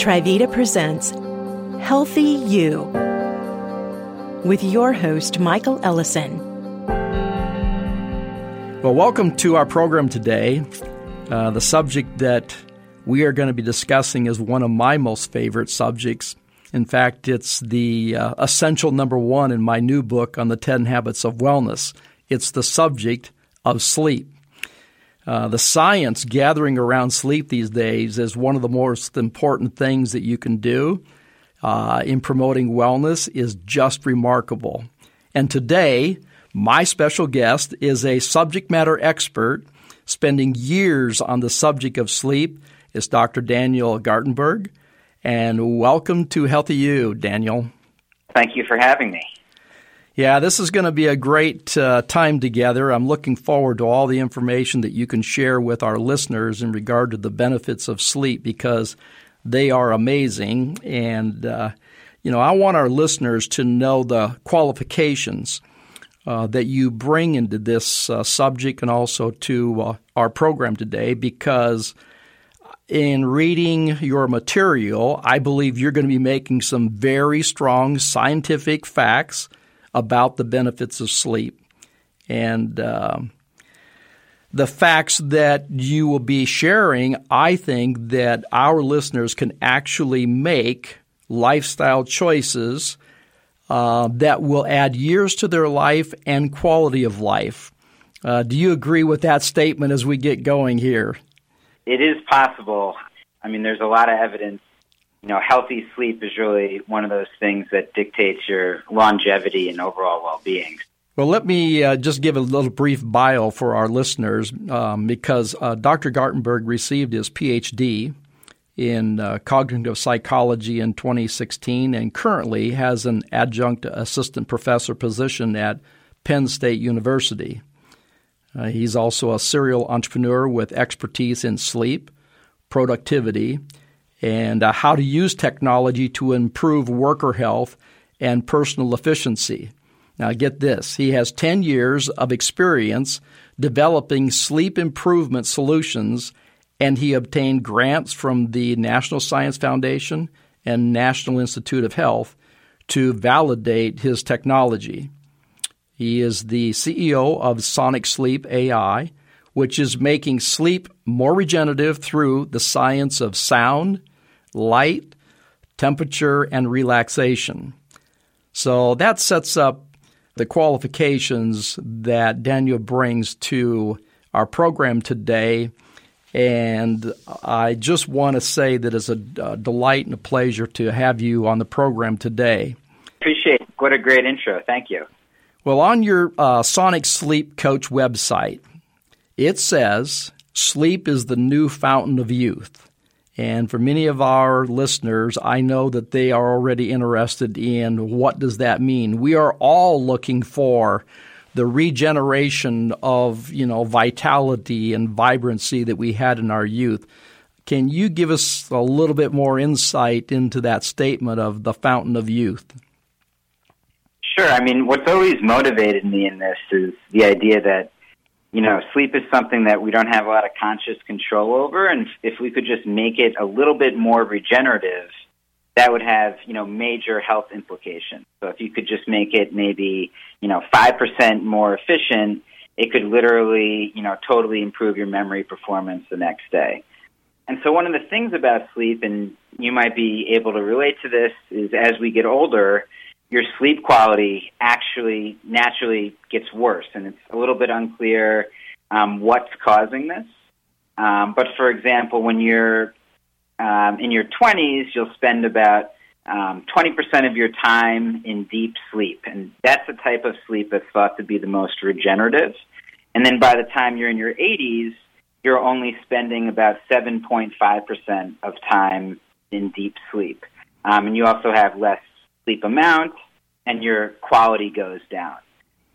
Trivita presents Healthy You with your host, Michael Ellison. Well, welcome to our program today. Uh, the subject that we are going to be discussing is one of my most favorite subjects. In fact, it's the uh, essential number one in my new book on the 10 habits of wellness. It's the subject of sleep. Uh, the science gathering around sleep these days is one of the most important things that you can do uh, in promoting wellness is just remarkable. And today, my special guest is a subject matter expert spending years on the subject of sleep. Is Dr. Daniel Gartenberg. And welcome to Healthy You, Daniel. Thank you for having me. Yeah, this is going to be a great uh, time together. I'm looking forward to all the information that you can share with our listeners in regard to the benefits of sleep because they are amazing. And, uh, you know, I want our listeners to know the qualifications uh, that you bring into this uh, subject and also to uh, our program today because in reading your material, I believe you're going to be making some very strong scientific facts – about the benefits of sleep. And uh, the facts that you will be sharing, I think that our listeners can actually make lifestyle choices uh, that will add years to their life and quality of life. Uh, do you agree with that statement as we get going here? It is possible. I mean, there's a lot of evidence you know, healthy sleep is really one of those things that dictates your longevity and overall well-being. Well, let me uh, just give a little brief bio for our listeners um, because uh, Dr. Gartenberg received his PhD in uh, cognitive psychology in 2016 and currently has an adjunct assistant professor position at Penn State University. Uh, he's also a serial entrepreneur with expertise in sleep, productivity, and uh, how to use technology to improve worker health and personal efficiency. Now, get this he has 10 years of experience developing sleep improvement solutions, and he obtained grants from the National Science Foundation and National Institute of Health to validate his technology. He is the CEO of Sonic Sleep AI, which is making sleep more regenerative through the science of sound, light, temperature, and relaxation. So that sets up the qualifications that Daniel brings to our program today. And I just want to say that it's a, delight and a pleasure to have you on the program today. Appreciate it. What a great intro. Thank you. Well, on your uh, Sonic Sleep Coach website, it says sleep is the new fountain of youth. And for many of our listeners, I know that they are already interested in what does that mean. We are all looking for the regeneration of, you know, vitality and vibrancy that we had in our youth. Can you give us a little bit more insight into that statement of the fountain of youth? Sure. I mean, what's always motivated me in this is the idea that you know, sleep is something that we don't have a lot of conscious control over, and if we could just make it a little bit more regenerative, that would have, you know, major health implications. So if you could just make it maybe, you know, 5% more efficient, it could literally, you know, totally improve your memory performance the next day. And so one of the things about sleep, and you might be able to relate to this, is as we get older, your sleep quality actually naturally gets worse, and it's a little bit unclear um, what's causing this. Um, but for example, when you're um, in your 20s, you'll spend about um, 20% of your time in deep sleep, and that's the type of sleep that's thought to be the most regenerative. And then by the time you're in your 80s, you're only spending about 7.5% of time in deep sleep. Um, and you also have less sleep amount, and your quality goes down.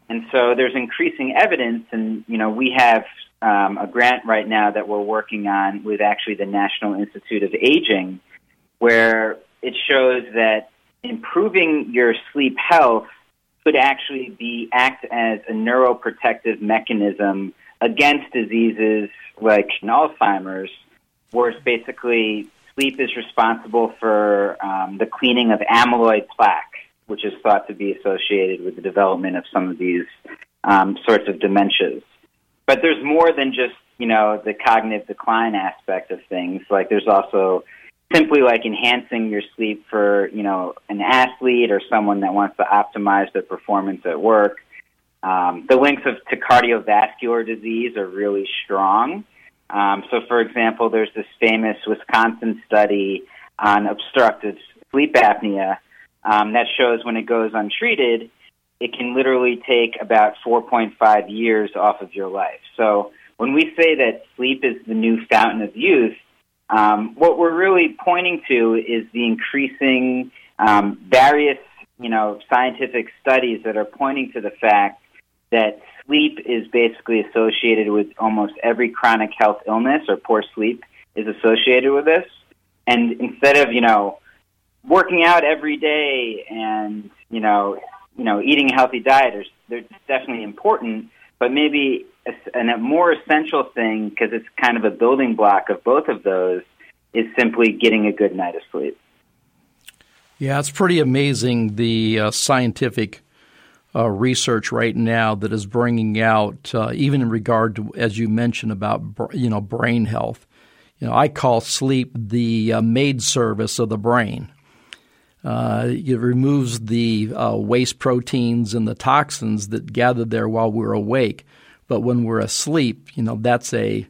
And so there's increasing evidence, and you know we have um, a grant right now that we're working on with actually the National Institute of Aging, where it shows that improving your sleep health could actually be act as a neuroprotective mechanism against diseases like Alzheimer's, where it's basically sleep is responsible for um, the cleaning of amyloid plaque, which is thought to be associated with the development of some of these um, sorts of dementias. But there's more than just you know the cognitive decline aspect of things. Like there's also simply like enhancing your sleep for you know an athlete or someone that wants to optimize their performance at work. Um, the links of, to cardiovascular disease are really strong. Um, so, for example, there's this famous Wisconsin study on obstructive sleep apnea um, that shows when it goes untreated, it can literally take about 4.5 years off of your life. So, when we say that sleep is the new fountain of youth, um, what we're really pointing to is the increasing um, various, you know, scientific studies that are pointing to the fact that sleep is basically associated with almost every chronic health illness or poor sleep is associated with this. And instead of, you know, working out every day and, you know, you know, eating a healthy diet, they're definitely important, but maybe a, a more essential thing, because it's kind of a building block of both of those, is simply getting a good night of sleep. Yeah, it's pretty amazing the uh, scientific uh, research right now that is bringing out, uh, even in regard to, as you mentioned about you know brain health. You know, I call sleep the uh, maid service of the brain. Uh, it removes the uh, waste proteins and the toxins that gather there while we're awake. But when we're asleep, you know that's a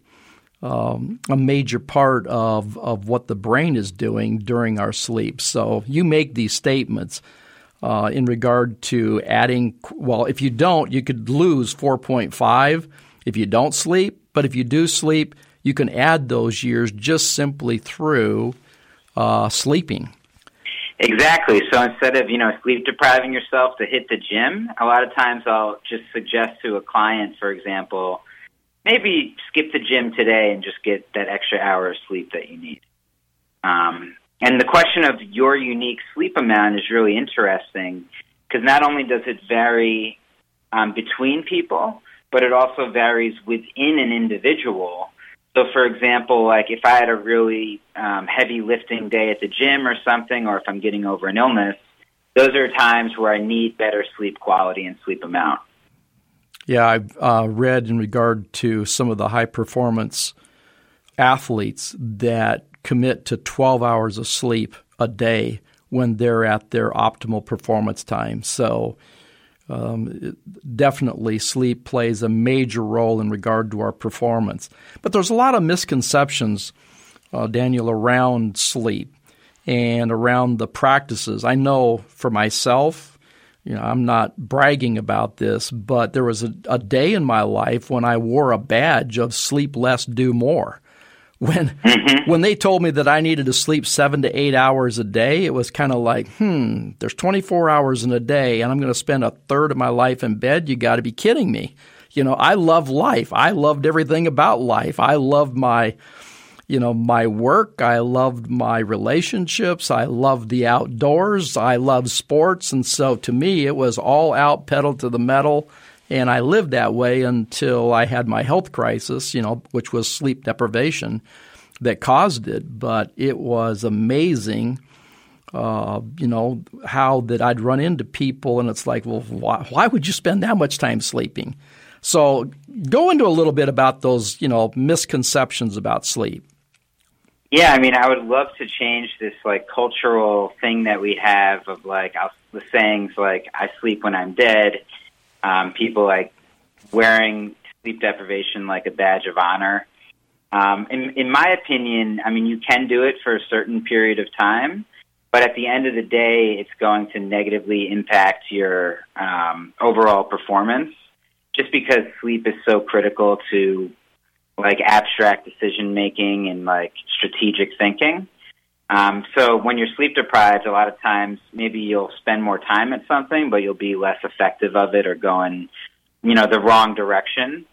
um, a major part of of what the brain is doing during our sleep. So you make these statements uh, in regard to adding. Well, if you don't, you could lose 4.5 if you don't sleep. But if you do sleep, you can add those years just simply through uh, sleeping. Exactly. So instead of you know sleep depriving yourself to hit the gym, a lot of times I'll just suggest to a client, for example, maybe skip the gym today and just get that extra hour of sleep that you need. Um, and the question of your unique sleep amount is really interesting because not only does it vary um, between people, but it also varies within an individual. So, for example, like if I had a really um, heavy lifting day at the gym or something, or if I'm getting over an illness, those are times where I need better sleep quality and sleep amount. Yeah, I've uh, read in regard to some of the high performance athletes that commit to 12 hours of sleep a day when they're at their optimal performance time. So, um, definitely sleep plays a major role in regard to our performance. But there's a lot of misconceptions, uh, Daniel, around sleep and around the practices. I know for myself, you know, I'm not bragging about this, but there was a, a day in my life when I wore a badge of sleep less, do more when mm-hmm. when they told me that I needed to sleep seven to eight hours a day, it was kind of like, hmm, there's 24 hours in a day, and I'm going to spend a third of my life in bed. You got to be kidding me. You know, I love life. I loved everything about life. I loved my, you know, my work. I loved my relationships. I loved the outdoors. I loved sports, and so to me, it was all out, pedal to the metal and I lived that way until I had my health crisis, you know, which was sleep deprivation that caused it. But it was amazing, uh, you know, how that I'd run into people and it's like, well, why, why would you spend that much time sleeping? So go into a little bit about those, you know, misconceptions about sleep. Yeah, I mean, I would love to change this like cultural thing that we have of like the sayings like "I sleep when I'm dead," um, people like wearing sleep deprivation like a badge of honor. Um, in, in my opinion, I mean, you can do it for a certain period of time, but at the end of the day, it's going to negatively impact your um, overall performance just because sleep is so critical to like abstract decision making and like strategic thinking. Um, so when you're sleep deprived, a lot of times maybe you'll spend more time at something, but you'll be less effective of it or going, you know, the wrong direction.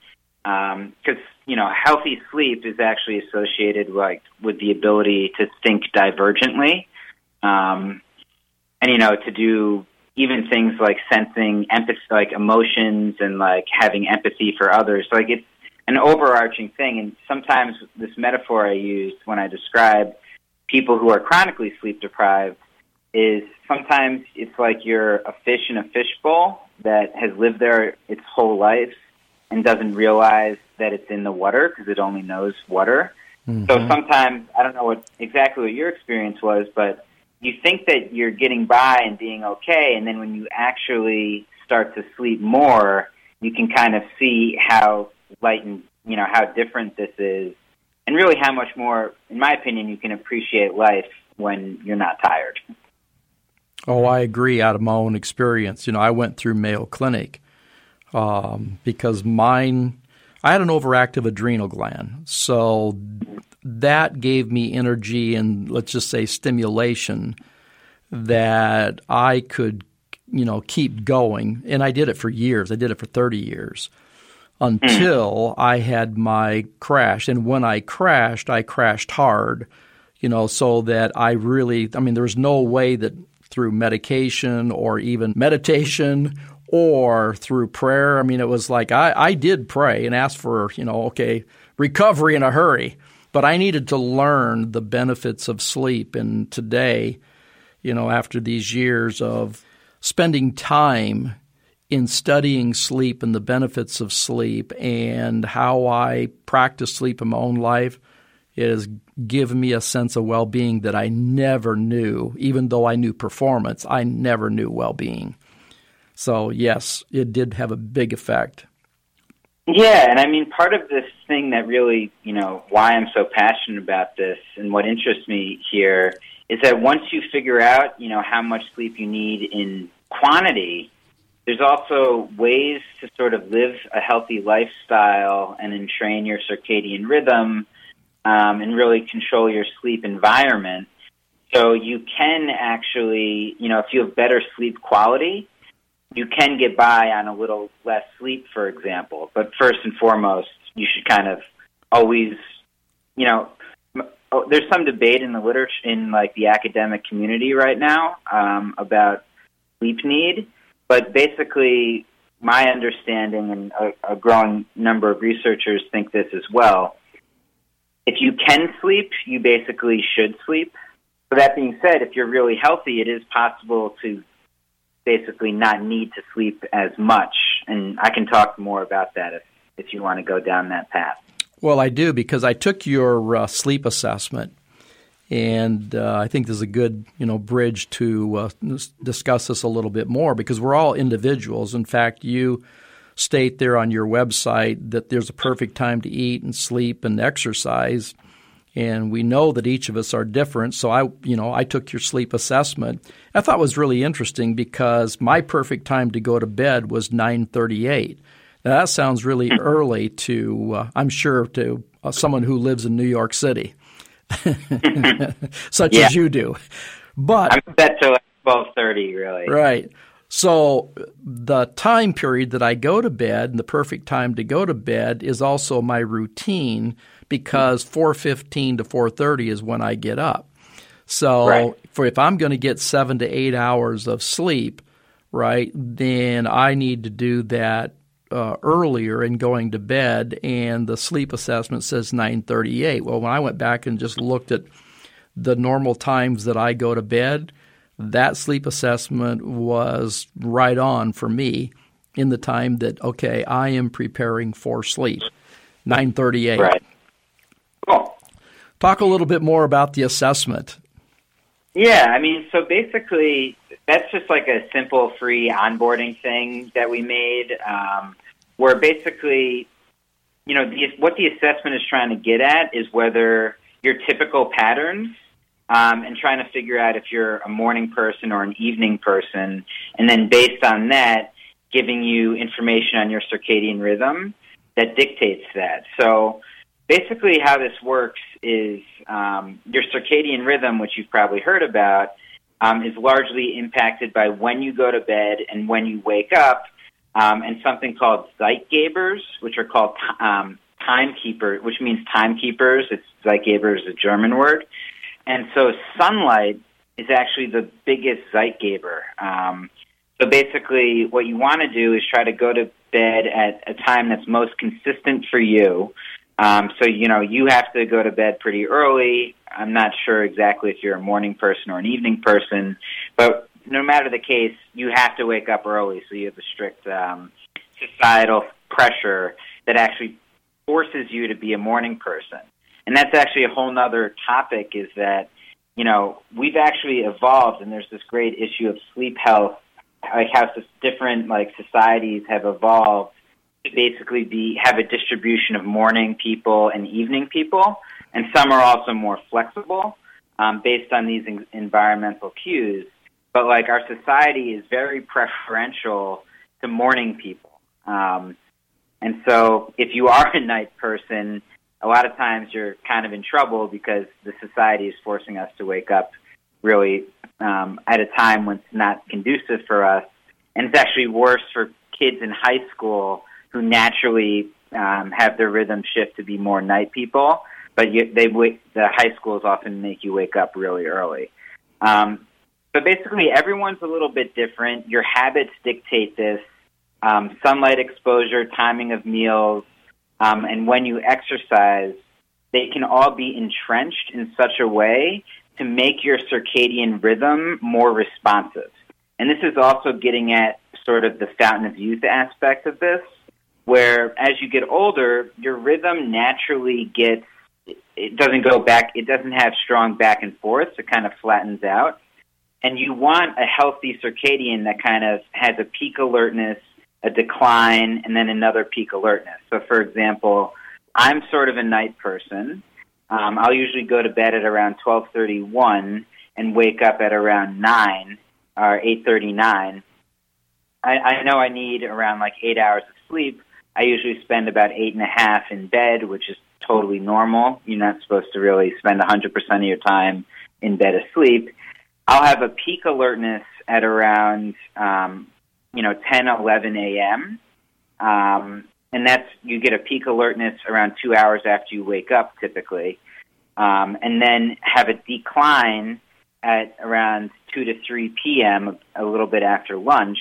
Because um, you know, healthy sleep is actually associated like with the ability to think divergently, um, and you know, to do even things like sensing empathy, like emotions, and like having empathy for others. So, like it's an overarching thing. And sometimes this metaphor I use when I describe people who are chronically sleep deprived is sometimes it's like you're a fish in a fishbowl that has lived there its whole life and doesn't realize that it's in the water because it only knows water. Mm-hmm. So sometimes I don't know what exactly what your experience was, but you think that you're getting by and being okay, and then when you actually start to sleep more, you can kind of see how light and you know how different this is, and really how much more, in my opinion, you can appreciate life when you're not tired. Oh, I agree. Out of my own experience, you know, I went through Mayo Clinic um, because mine, I had an overactive adrenal gland, so that gave me energy and let's just say stimulation that I could, you know, keep going. And I did it for years. I did it for 30 years Hmm. until I had my crash. And when I crashed, I crashed hard, you know, so that I really, I mean, there was no way that through medication or even meditation or through prayer. I mean, it was like I, I did pray and ask for, you know, okay, recovery in a hurry. But I needed to learn the benefits of sleep. And today, you know, after these years of spending time in studying sleep and the benefits of sleep and how I practice sleep in my own life, it has given me a sense of well being that I never knew. Even though I knew performance, I never knew well being. So, yes, it did have a big effect. Yeah, and I mean, part of this thing that really, you know, why I'm so passionate about this and what interests me here is that once you figure out, you know, how much sleep you need in quantity, there's also ways to sort of live a healthy lifestyle and entrain your circadian rhythm um, and really control your sleep environment. So you can actually, you know, if you have better sleep quality, you can get by on a little less sleep, for example. But first and foremost, you should kind of always, you know, oh, there's some debate in the literature in like the academic community right now um, about sleep need, but basically, my understanding and a, a growing number of researchers think this as well. If you can sleep, you basically should sleep. So that being said, if you're really healthy, it is possible to basically not need to sleep as much. And I can talk more about that if, if you want to go down that path. Well, I do because I took your uh, sleep assessment, and uh, I think there's a good you know bridge to uh, discuss this a little bit more because we're all individuals. In fact, you state there on your website that there's a perfect time to eat and sleep and exercise and we know that each of us are different. So I, you know, I took your sleep assessment. I thought it was really interesting because my perfect time to go to bed was 9:38. Now that sounds really hmm. early to, uh, I'm sure, to uh, someone who lives in New York City, such yeah. as you do. But I'm set to like 12:30, really. Right. So the time period that I go to bed and the perfect time to go to bed is also my routine because 4:15 to 4:30 is when I get up. So right. for if I'm going to get 7 to 8 hours of sleep, right, then I need to do that uh, earlier in going to bed and the sleep assessment says 9:38. Well, when I went back and just looked at the normal times that I go to bed, that sleep assessment was right on for me in the time that okay, I am preparing for sleep. 9:38. Right. Cool. Talk a little bit more about the assessment. Yeah, I mean, so basically, that's just like a simple free onboarding thing that we made, um, where basically, you know, the, what the assessment is trying to get at is whether your typical patterns um, and trying to figure out if you're a morning person or an evening person, and then based on that, giving you information on your circadian rhythm that dictates that. So basically how this works is um, your circadian rhythm, which you've probably heard about, um, is largely impacted by when you go to bed and when you wake up, um, and something called Zeitgebers, which are called um, timekeeper, which means timekeepers. It's Zeitgeber is a German word, and so sunlight is actually the biggest Zeitgeber. Um, so basically, what you want to do is try to go to bed at a time that's most consistent for you Um, so, you know, you have to go to bed pretty early. I'm not sure exactly if you're a morning person or an evening person, but no matter the case, you have to wake up early. So you have a strict um, societal pressure that actually forces you to be a morning person. And that's actually a whole nother topic is that, you know, we've actually evolved and there's this great issue of sleep health, like how different like societies have evolved basically be have a distribution of morning people and evening people, and some are also more flexible um, based on these en- environmental cues. But like our society is very preferential to morning people, um, and so if you are a night person, a lot of times you're kind of in trouble because the society is forcing us to wake up really um, at a time when it's not conducive for us, and it's actually worse for kids in high school who naturally um, have their rhythm shift to be more night people, but you, they the high schools often make you wake up really early. Um, but basically, everyone's a little bit different. Your habits dictate this. Um, sunlight exposure, timing of meals, um, and when you exercise, they can all be entrenched in such a way to make your circadian rhythm more responsive. And this is also getting at sort of the fountain of youth aspect of this where as you get older, your rhythm naturally gets, it doesn't go back, it doesn't have strong back and forth, it kind of flattens out. And you want a healthy circadian that kind of has a peak alertness, a decline, and then another peak alertness. So, for example, I'm sort of a night person. Um, I'll usually go to bed at around 12:31 and wake up at around 9 or 8:39. I, I know I need around like eight hours of sleep, I usually spend about eight and a half in bed, which is totally normal. You're not supposed to really spend 100% of your time in bed asleep. I'll have a peak alertness at around, um, you know, 10, 11 a.m. Um, and that's, you get a peak alertness around two hours after you wake up typically. Um, and then have a decline at around 2 to 3 p.m., a little bit after lunch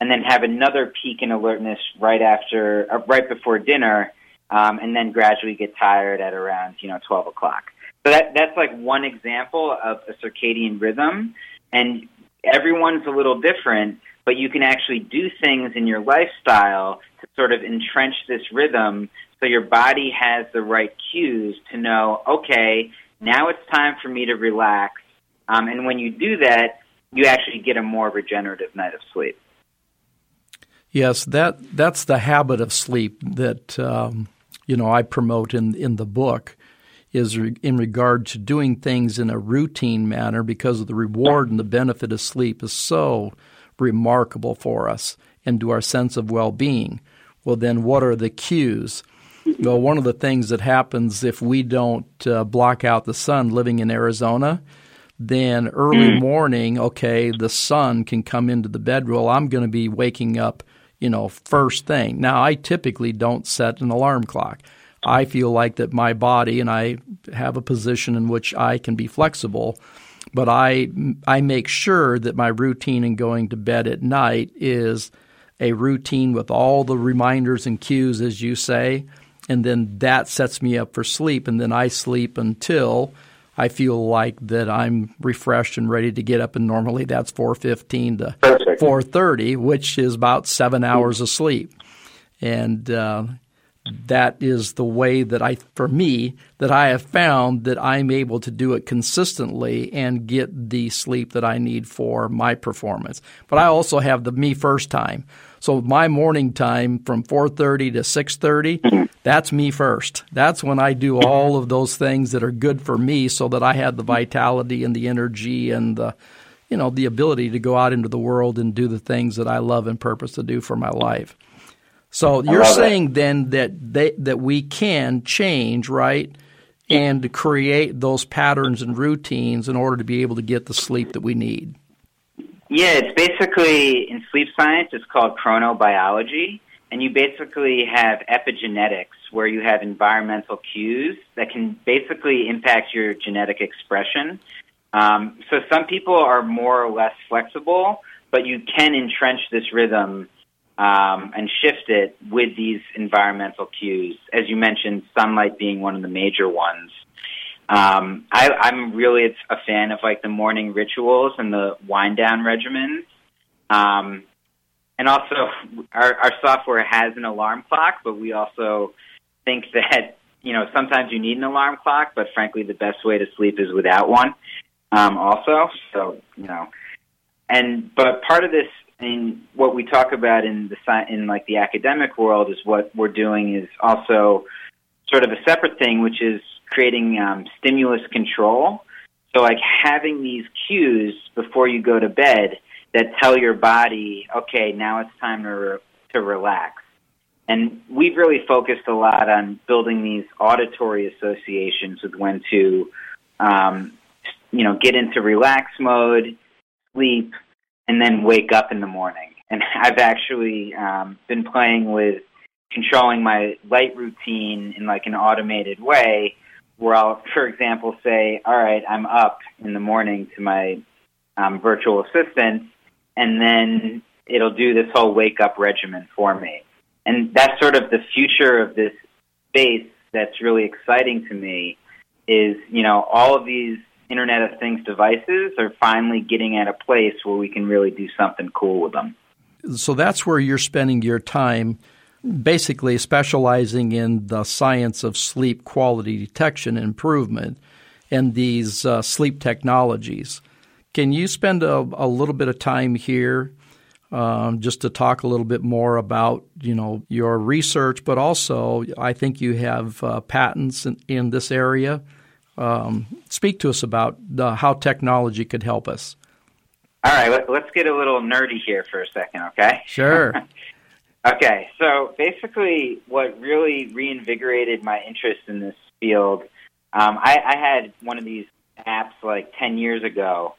and then have another peak in alertness right after, uh, right before dinner, um, and then gradually get tired at around you know 12 o'clock. So that that's like one example of a circadian rhythm, and everyone's a little different, but you can actually do things in your lifestyle to sort of entrench this rhythm, so your body has the right cues to know, okay, now it's time for me to relax, um, and when you do that, you actually get a more regenerative night of sleep. Yes, that that's the habit of sleep that um, you know I promote in in the book is re- in regard to doing things in a routine manner because of the reward and the benefit of sleep is so remarkable for us and to our sense of well-being. Well, then what are the cues? Well, one of the things that happens if we don't uh, block out the sun living in Arizona, then early mm. morning, okay, the sun can come into the bedroom. I'm going to be waking up you know, first thing. Now, I typically don't set an alarm clock. I feel like that my body and I have a position in which I can be flexible, but I I make sure that my routine in going to bed at night is a routine with all the reminders and cues as you say, and then that sets me up for sleep and then I sleep until I feel like that I'm refreshed and ready to get up, and normally that's 4:15 to 4:30, which is about seven hours of sleep, and uh, that is the way that I, for me, that I have found that I'm able to do it consistently and get the sleep that I need for my performance. But I also have the me first time. So my morning time from 4:30 to 6:30, that's me first. That's when I do all of those things that are good for me so that I have the vitality and the energy and the you know, the ability to go out into the world and do the things that I love and purpose to do for my life. So you're saying it. then that they, that we can change, right? And create those patterns and routines in order to be able to get the sleep that we need. Yeah, it's basically in sleep science, it's called chronobiology. And you basically have epigenetics, where you have environmental cues that can basically impact your genetic expression. Um, so some people are more or less flexible, but you can entrench this rhythm um, and shift it with these environmental cues. As you mentioned, sunlight being one of the major ones. Um, I, I'm really a fan of like the morning rituals and the wind down regimens. Um, and also, our, our software has an alarm clock, but we also think that you know sometimes you need an alarm clock, but frankly, the best way to sleep is without one. Um, also, so you know, and but part of this in what we talk about in the in like the academic world is what we're doing is also sort of a separate thing, which is creating um, stimulus control. So, like having these cues before you go to bed that tell your body, okay, now it's time to re- to relax. And we've really focused a lot on building these auditory associations with when to, um, you know, get into relax mode, sleep, and then wake up in the morning. And I've actually um, been playing with controlling my light routine in like an automated way where I'll, for example, say, all right, I'm up in the morning to my um, virtual assistant, and then it'll do this whole wake up regimen for me. And that's sort of the future of this space that's really exciting to me is, you know, all of these Internet of Things devices are finally getting at a place where we can really do something cool with them. So that's where you're spending your time basically specializing in the science of sleep quality detection and improvement and these uh, sleep technologies. Can you spend a, a little bit of time here um, just to talk a little bit more about you know your research, but also I think you have uh, patents in, in, this area. Um, speak to us about the, how technology could help us. All right, let, let's get a little nerdy here for a second, okay? Sure. Okay, so basically, what really reinvigorated my interest in this field, um, I, I had one of these apps like 10 years ago,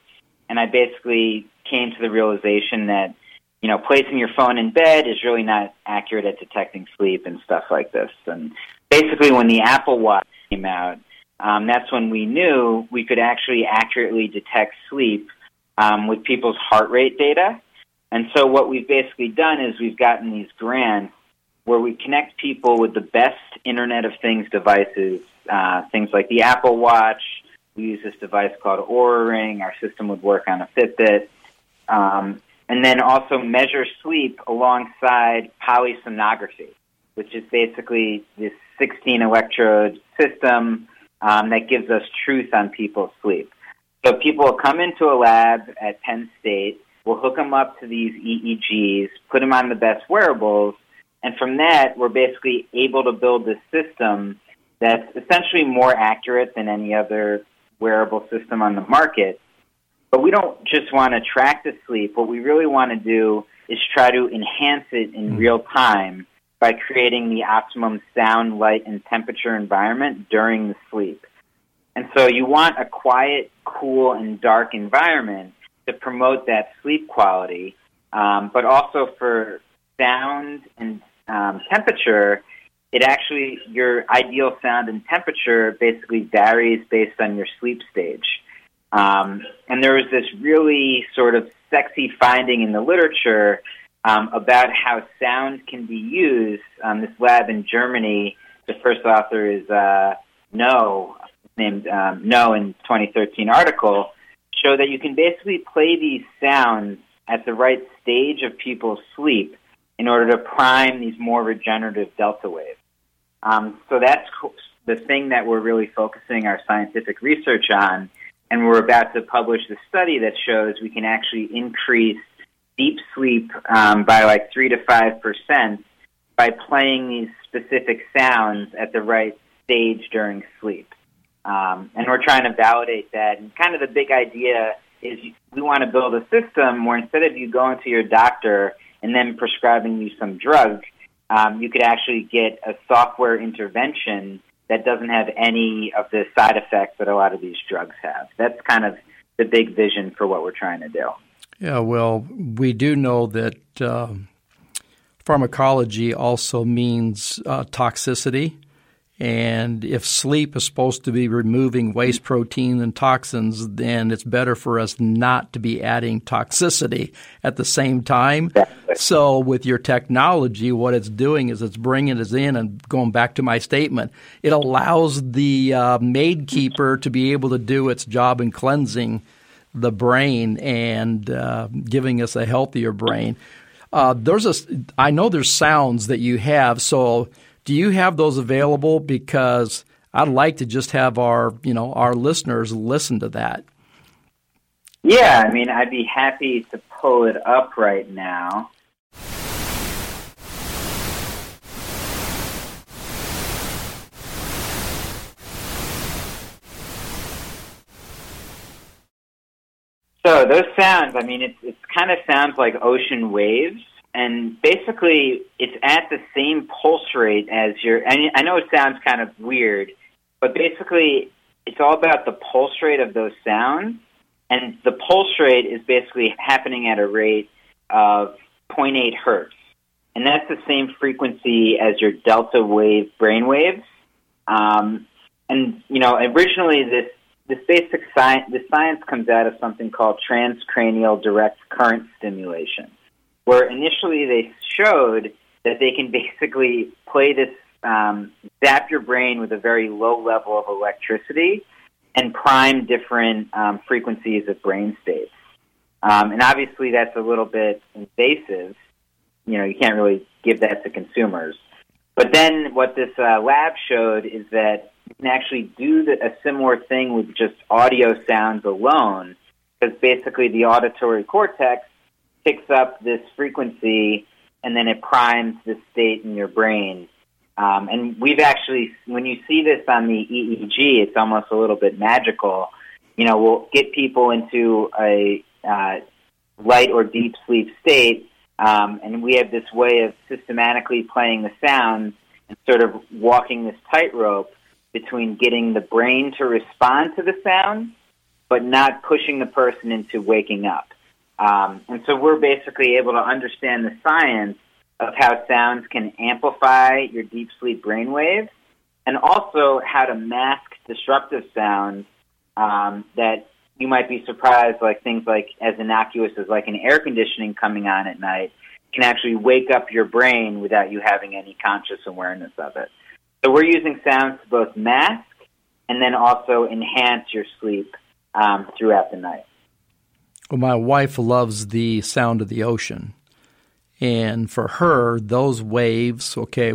and I basically came to the realization that, you know, placing your phone in bed is really not accurate at detecting sleep and stuff like this. And basically, when the Apple Watch came out, um, that's when we knew we could actually accurately detect sleep um, with people's heart rate data and so what we've basically done is we've gotten these grants where we connect people with the best Internet of Things devices, uh, things like the Apple Watch. We use this device called Oura Ring. Our system would work on a Fitbit. Um, and then also measure sleep alongside polysomnography, which is basically this 16 electrode system um, that gives us truth on people's sleep. So people come into a lab at Penn State We'll hook them up to these EEGs, put them on the best wearables, and from that, we're basically able to build this system that's essentially more accurate than any other wearable system on the market. But we don't just want to track the sleep. What we really want to do is try to enhance it in mm-hmm. real time by creating the optimum sound, light, and temperature environment during the sleep. And so you want a quiet, cool, and dark environment to promote that sleep quality, um, but also for sound and um, temperature. It actually your ideal sound and temperature basically varies based on your sleep stage. Um, and there was this really sort of sexy finding in the literature um, about how sound can be used. Um, this lab in Germany, the first author is uh, Ngo, named um, Ngo in 2013 article, show that you can basically play these sounds at the right stage of people's sleep in order to prime these more regenerative delta waves. Um, so that's the thing that we're really focusing our scientific research on. And we're about to publish the study that shows we can actually increase deep sleep um, by like 3 to 5% by playing these specific sounds at the right stage during sleep. Um, and we're trying to validate that. And kind of the big idea is we want to build a system where instead of you going to your doctor and then prescribing you some drug, um, you could actually get a software intervention that doesn't have any of the side effects that a lot of these drugs have. That's kind of the big vision for what we're trying to do. Yeah, well, we do know that uh, pharmacology also means uh, toxicity. And if sleep is supposed to be removing waste protein and toxins, then it's better for us not to be adding toxicity at the same time. So, with your technology, what it's doing is it's bringing us in, and going back to my statement, it allows the uh, maid keeper to be able to do its job in cleansing the brain and uh, giving us a healthier brain. Uh, there's a, I know there's sounds that you have. So, do you have those available? Because I'd like to just have our, you know, our listeners listen to that. Yeah, I mean, I'd be happy to pull it up right now. So those sounds, I mean, it it kind of sounds like ocean waves, and basically it's at the same pulse rate as your. I, I know it sounds kind of weird, but basically it's all about the pulse rate of those sounds, and the pulse rate is basically happening at a rate of 0.8 hertz, and that's the same frequency as your delta wave brain waves. Um, and you know, originally this this basic science, the science comes out of something called transcranial direct current stimulation, where initially they showed that they can basically play this, um, zap your brain with a very low level of electricity and prime different um, frequencies of brain states. Um, and obviously, that's a little bit invasive. You know, you can't really give that to consumers. But then what this uh, lab showed is that you can actually do the, a similar thing with just audio sounds alone, because basically the auditory cortex picks up this frequency and then it primes the state in your brain. Um, and we've actually, when you see this on the EEG, it's almost a little bit magical. You know, we'll get people into a uh, light or deep sleep state, um, and we have this way of systematically playing the sounds and sort of walking this tightrope between getting the brain to respond to the sound, but not pushing the person into waking up. Um, and so we're basically able to understand the science of how sounds can amplify your deep sleep brainwaves, and also how to mask disruptive sounds um, that you might be surprised, like things like as innocuous as like an air conditioning coming on at night, can actually wake up your brain without you having any conscious awareness of it. So we're using sounds to both mask and then also enhance your sleep um, throughout the night. Well, my wife loves the sound of the ocean. And for her, those waves, okay,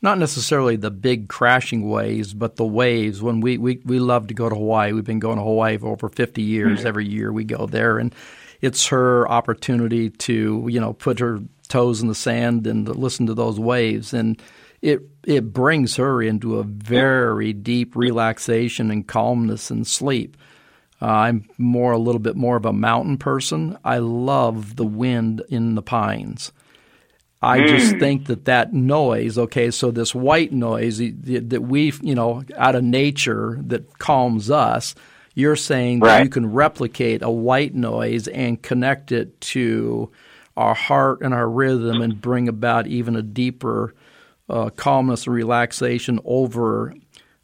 not necessarily the big crashing waves, but the waves. When we, we, we love to go to Hawaii, we've been going to Hawaii for over 50 years. Mm-hmm. Every year we go there. And it's her opportunity to, you know, put her toes in the sand and listen to those waves. And it it brings her into a very deep relaxation and calmness and sleep. Uh, I'm more a little bit more of a mountain person. I love the wind in the pines. I mm. just think that that noise, okay, so this white noise that we, you know, out of nature that calms us, you're saying right. that you can replicate a white noise and connect it to our heart and our rhythm and bring about even a deeper uh, calmness and relaxation over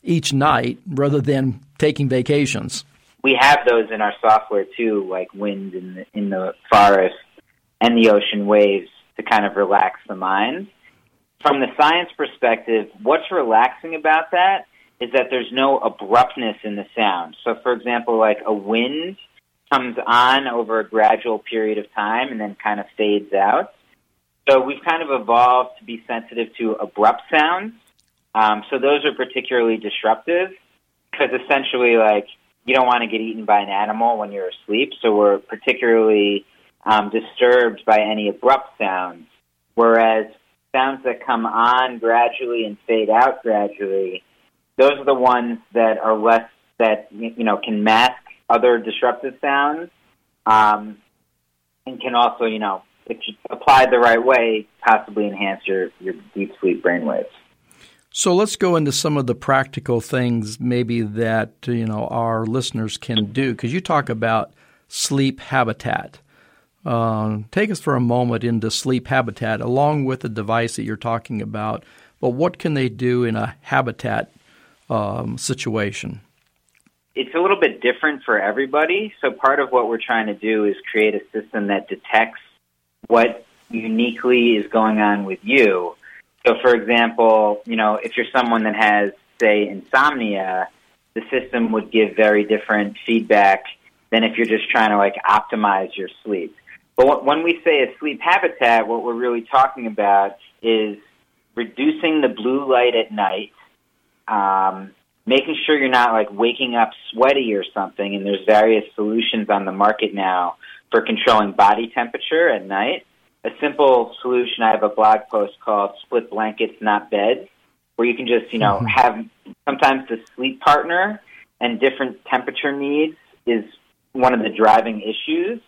each night rather than taking vacations. We have those in our software too, like wind in the, in the forest and the ocean waves to kind of relax the mind. From the science perspective, what's relaxing about that is that there's no abruptness in the sound. So, for example, like a wind comes on over a gradual period of time and then kind of fades out. So we've kind of evolved to be sensitive to abrupt sounds. Um, so those are particularly disruptive because essentially, like, you don't want to get eaten by an animal when you're asleep. So we're particularly um, disturbed by any abrupt sounds. Whereas sounds that come on gradually and fade out gradually, those are the ones that are less that you know can mask other disruptive sounds, um, and can also you know if you apply the right way, possibly enhance your, your deep sleep brainwaves. So let's go into some of the practical things maybe that you know our listeners can do because you talk about sleep habitat. Uh, take us for a moment into sleep habitat along with the device that you're talking about. But what can they do in a habitat um, situation? It's a little bit different for everybody. So part of what we're trying to do is create a system that detects what uniquely is going on with you. So, for example, you know, if you're someone that has, say, insomnia, the system would give very different feedback than if you're just trying to like optimize your sleep. But when we say a sleep habitat, what we're really talking about is reducing the blue light at night, um, making sure you're not like waking up sweaty or something. And there's various solutions on the market now for controlling body temperature at night. A simple solution, I have a blog post called Split Blankets, Not Beds, where you can just, you know, mm-hmm. have sometimes the sleep partner and different temperature needs is one of the driving issues.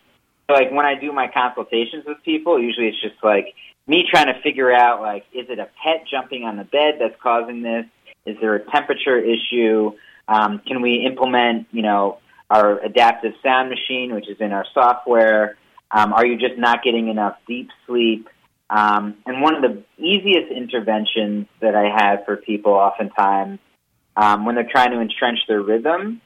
So, like, when I do my consultations with people, usually it's just like me trying to figure out, like, is it a pet jumping on the bed that's causing this? Is there a temperature issue? Um, can we implement, you know, our adaptive sound machine, which is in our software? Um, are you just not getting enough deep sleep? Um, and one of the easiest interventions that I have for people oftentimes um, when they're trying to entrench their rhythm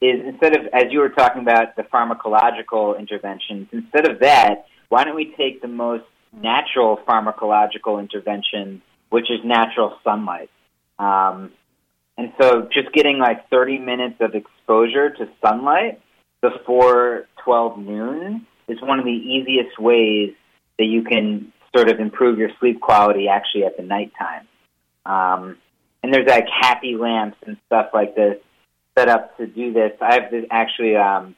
is instead of, as you were talking about, the pharmacological interventions, instead of that, why don't we take the most natural pharmacological intervention, which is natural sunlight? Um, and so just getting like 30 minutes of exposure to sunlight before 12 noon is one of the easiest ways that you can sort of improve your sleep quality actually at the nighttime. Um, and there's like happy lamps and stuff like this set up to do this. I have this actually um,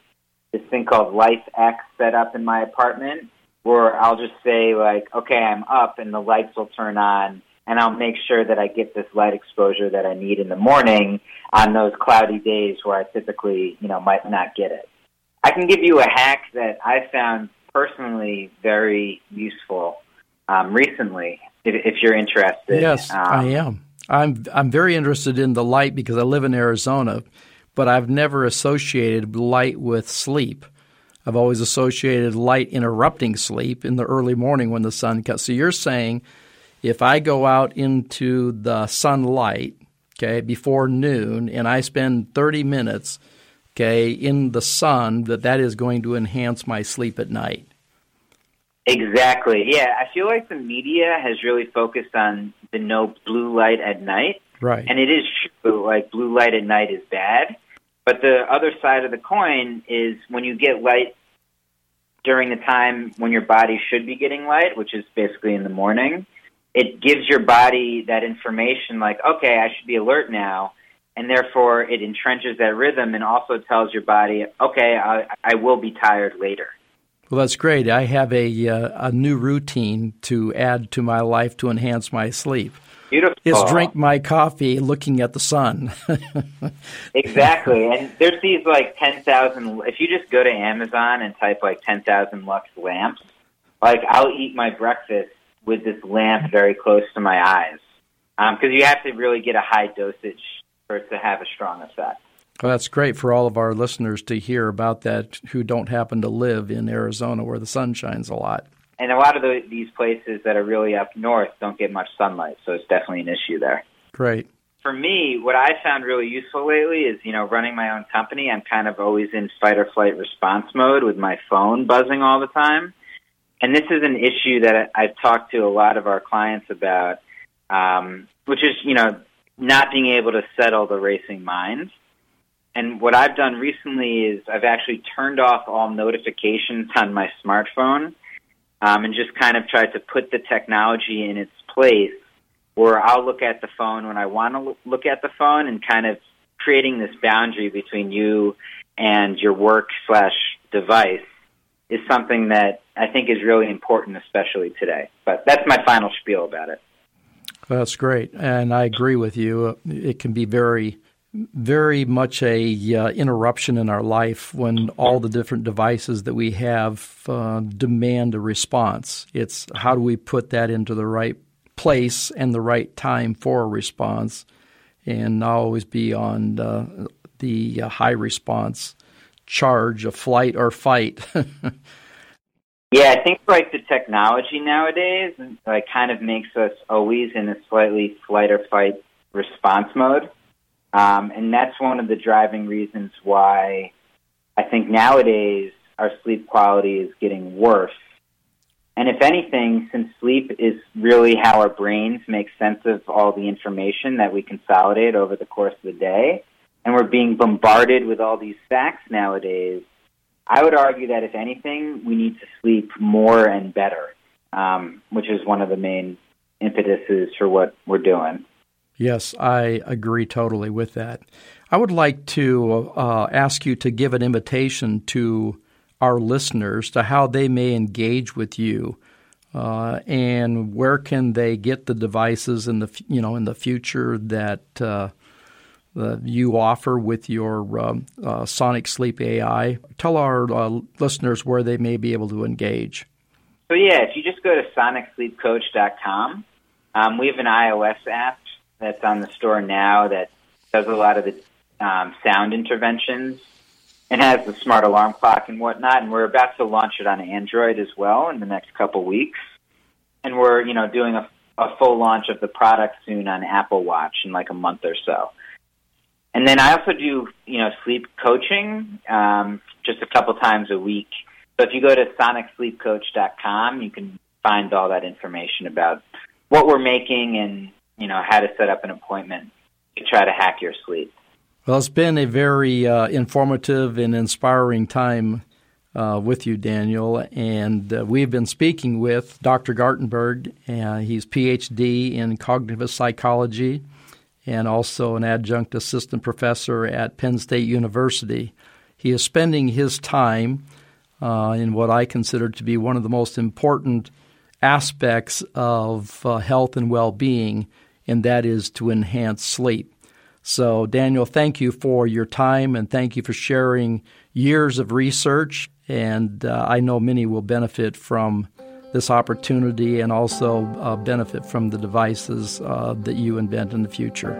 this thing called Life X set up in my apartment where I'll just say like, okay, I'm up, and the lights will turn on, and I'll make sure that I get this light exposure that I need in the morning on those cloudy days where I typically, you know, might not get it. I can give you a hack that I found personally very useful um, recently, if, if, you're interested. Yes, um, I am. I'm I'm very interested in the light because I live in Arizona, but I've never associated light with sleep. I've always associated light interrupting sleep in the early morning when the sun comes. So you're saying if I go out into the sunlight, okay, before noon and I spend 30 minutes, okay, in the sun that that is going to enhance my sleep at night. Exactly. Yeah, I feel like the media has really focused on the no blue light at night. Right. And it is true, like blue light at night is bad. But the other side of the coin is when you get light during the time when your body should be getting light, which is basically in the morning, it gives your body that information like, okay, I should be alert now. And therefore, it entrenches that rhythm and also tells your body, okay, I, I will be tired later. Well, that's great. I have a uh, a new routine to add to my life to enhance my sleep. Beautiful. It's drink my coffee looking at the sun. exactly. And there's these like 10,000, if you just go to Amazon and type like 10,000 lux lamps, like I'll eat my breakfast with this lamp very close to my eyes. Because um, you have to really get a high dosage for it to have a strong effect. Well, that's great for all of our listeners to hear about that who don't happen to live in Arizona where the sun shines a lot. And a lot of the, these places that are really up north don't get much sunlight, so it's definitely an issue there. Great. For me, what I found really useful lately is, you know, running my own company. I'm kind of always in fight or flight response mode with my phone buzzing all the time. And this is an issue that I've talked to a lot of our clients about, um, which is, you know, not being able to settle the racing mind. And what I've done recently is I've actually turned off all notifications on my smartphone um, and just kind of tried to put the technology in its place where I'll look at the phone when I want to look at the phone and kind of creating this boundary between you and your work slash device is something that I think is really important, especially today. But that's my final spiel about it. That's great, and I agree with you. It can be very very much a uh, interruption in our life when all the different devices that we have uh, demand a response. It's how do we put that into the right place and the right time for a response, and not always be on uh, the high response charge of flight or fight. yeah, I think like the technology nowadays, like kind of makes us always in a slightly flight or fight response mode. Um, and that's one of the driving reasons why I think nowadays our sleep quality is getting worse And if anything, since sleep is really how our brains make sense of all the information that we consolidate over the course of the day, and we're being bombarded with all these facts nowadays, I would argue that if anything, we need to sleep more and better, um, which is one of the main impetuses for what we're doing. Yes, I agree totally with that. I would like to uh, ask you to give an invitation to our listeners to how they may engage with you, uh, and where can they get the devices in the you know in the future that uh, you offer with your um, uh, Sonic Sleep AI. Tell our uh, listeners where they may be able to engage. So yeah, if you just go to sonicsleepcoach.com, um, we have an iOS app that's on the store now that does a lot of the um, sound interventions and has the smart alarm clock and whatnot. And we're about to launch it on Android as well in the next couple weeks. And we're, you know, doing a, a full launch of the product soon on Apple Watch in like a month or so. And then I also do, you know, sleep coaching um, just a couple times a week. So if you go to sonicsleepcoach.com, you can find all that information about what we're making and, you know, how to set up an appointment to try to hack your sleep. Well, it's been a very uh, informative and inspiring time uh, with you, Daniel. And uh, we've been speaking with Dr. Gartenberg. He's PhD in cognitive psychology and also an adjunct assistant professor at Penn State University. He is spending his time uh, in what I consider to be one of the most important aspects of uh, health and well being, and that is to enhance sleep. So, Daniel, thank you for your time and thank you for sharing years of research. And uh, I know many will benefit from this opportunity and also uh, benefit from the devices uh, that you invent in the future.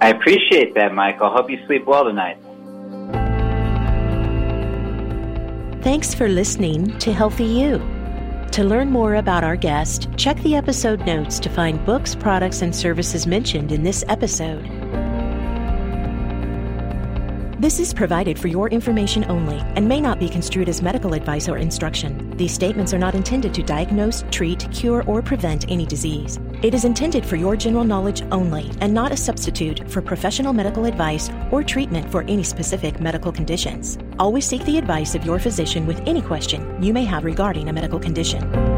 I appreciate that, Michael. Hope you sleep well tonight. Thanks for listening to Healthy You. To learn more about our guest, check the episode notes to find books, products, and services mentioned in this episode. This is provided for your information only and may not be construed as medical advice or instruction. These statements are not intended to diagnose, treat, cure, or prevent any disease. It is intended for your general knowledge only and not a substitute for professional medical advice or treatment for any specific medical conditions. Always seek the advice of your physician with any question you may have regarding a medical condition.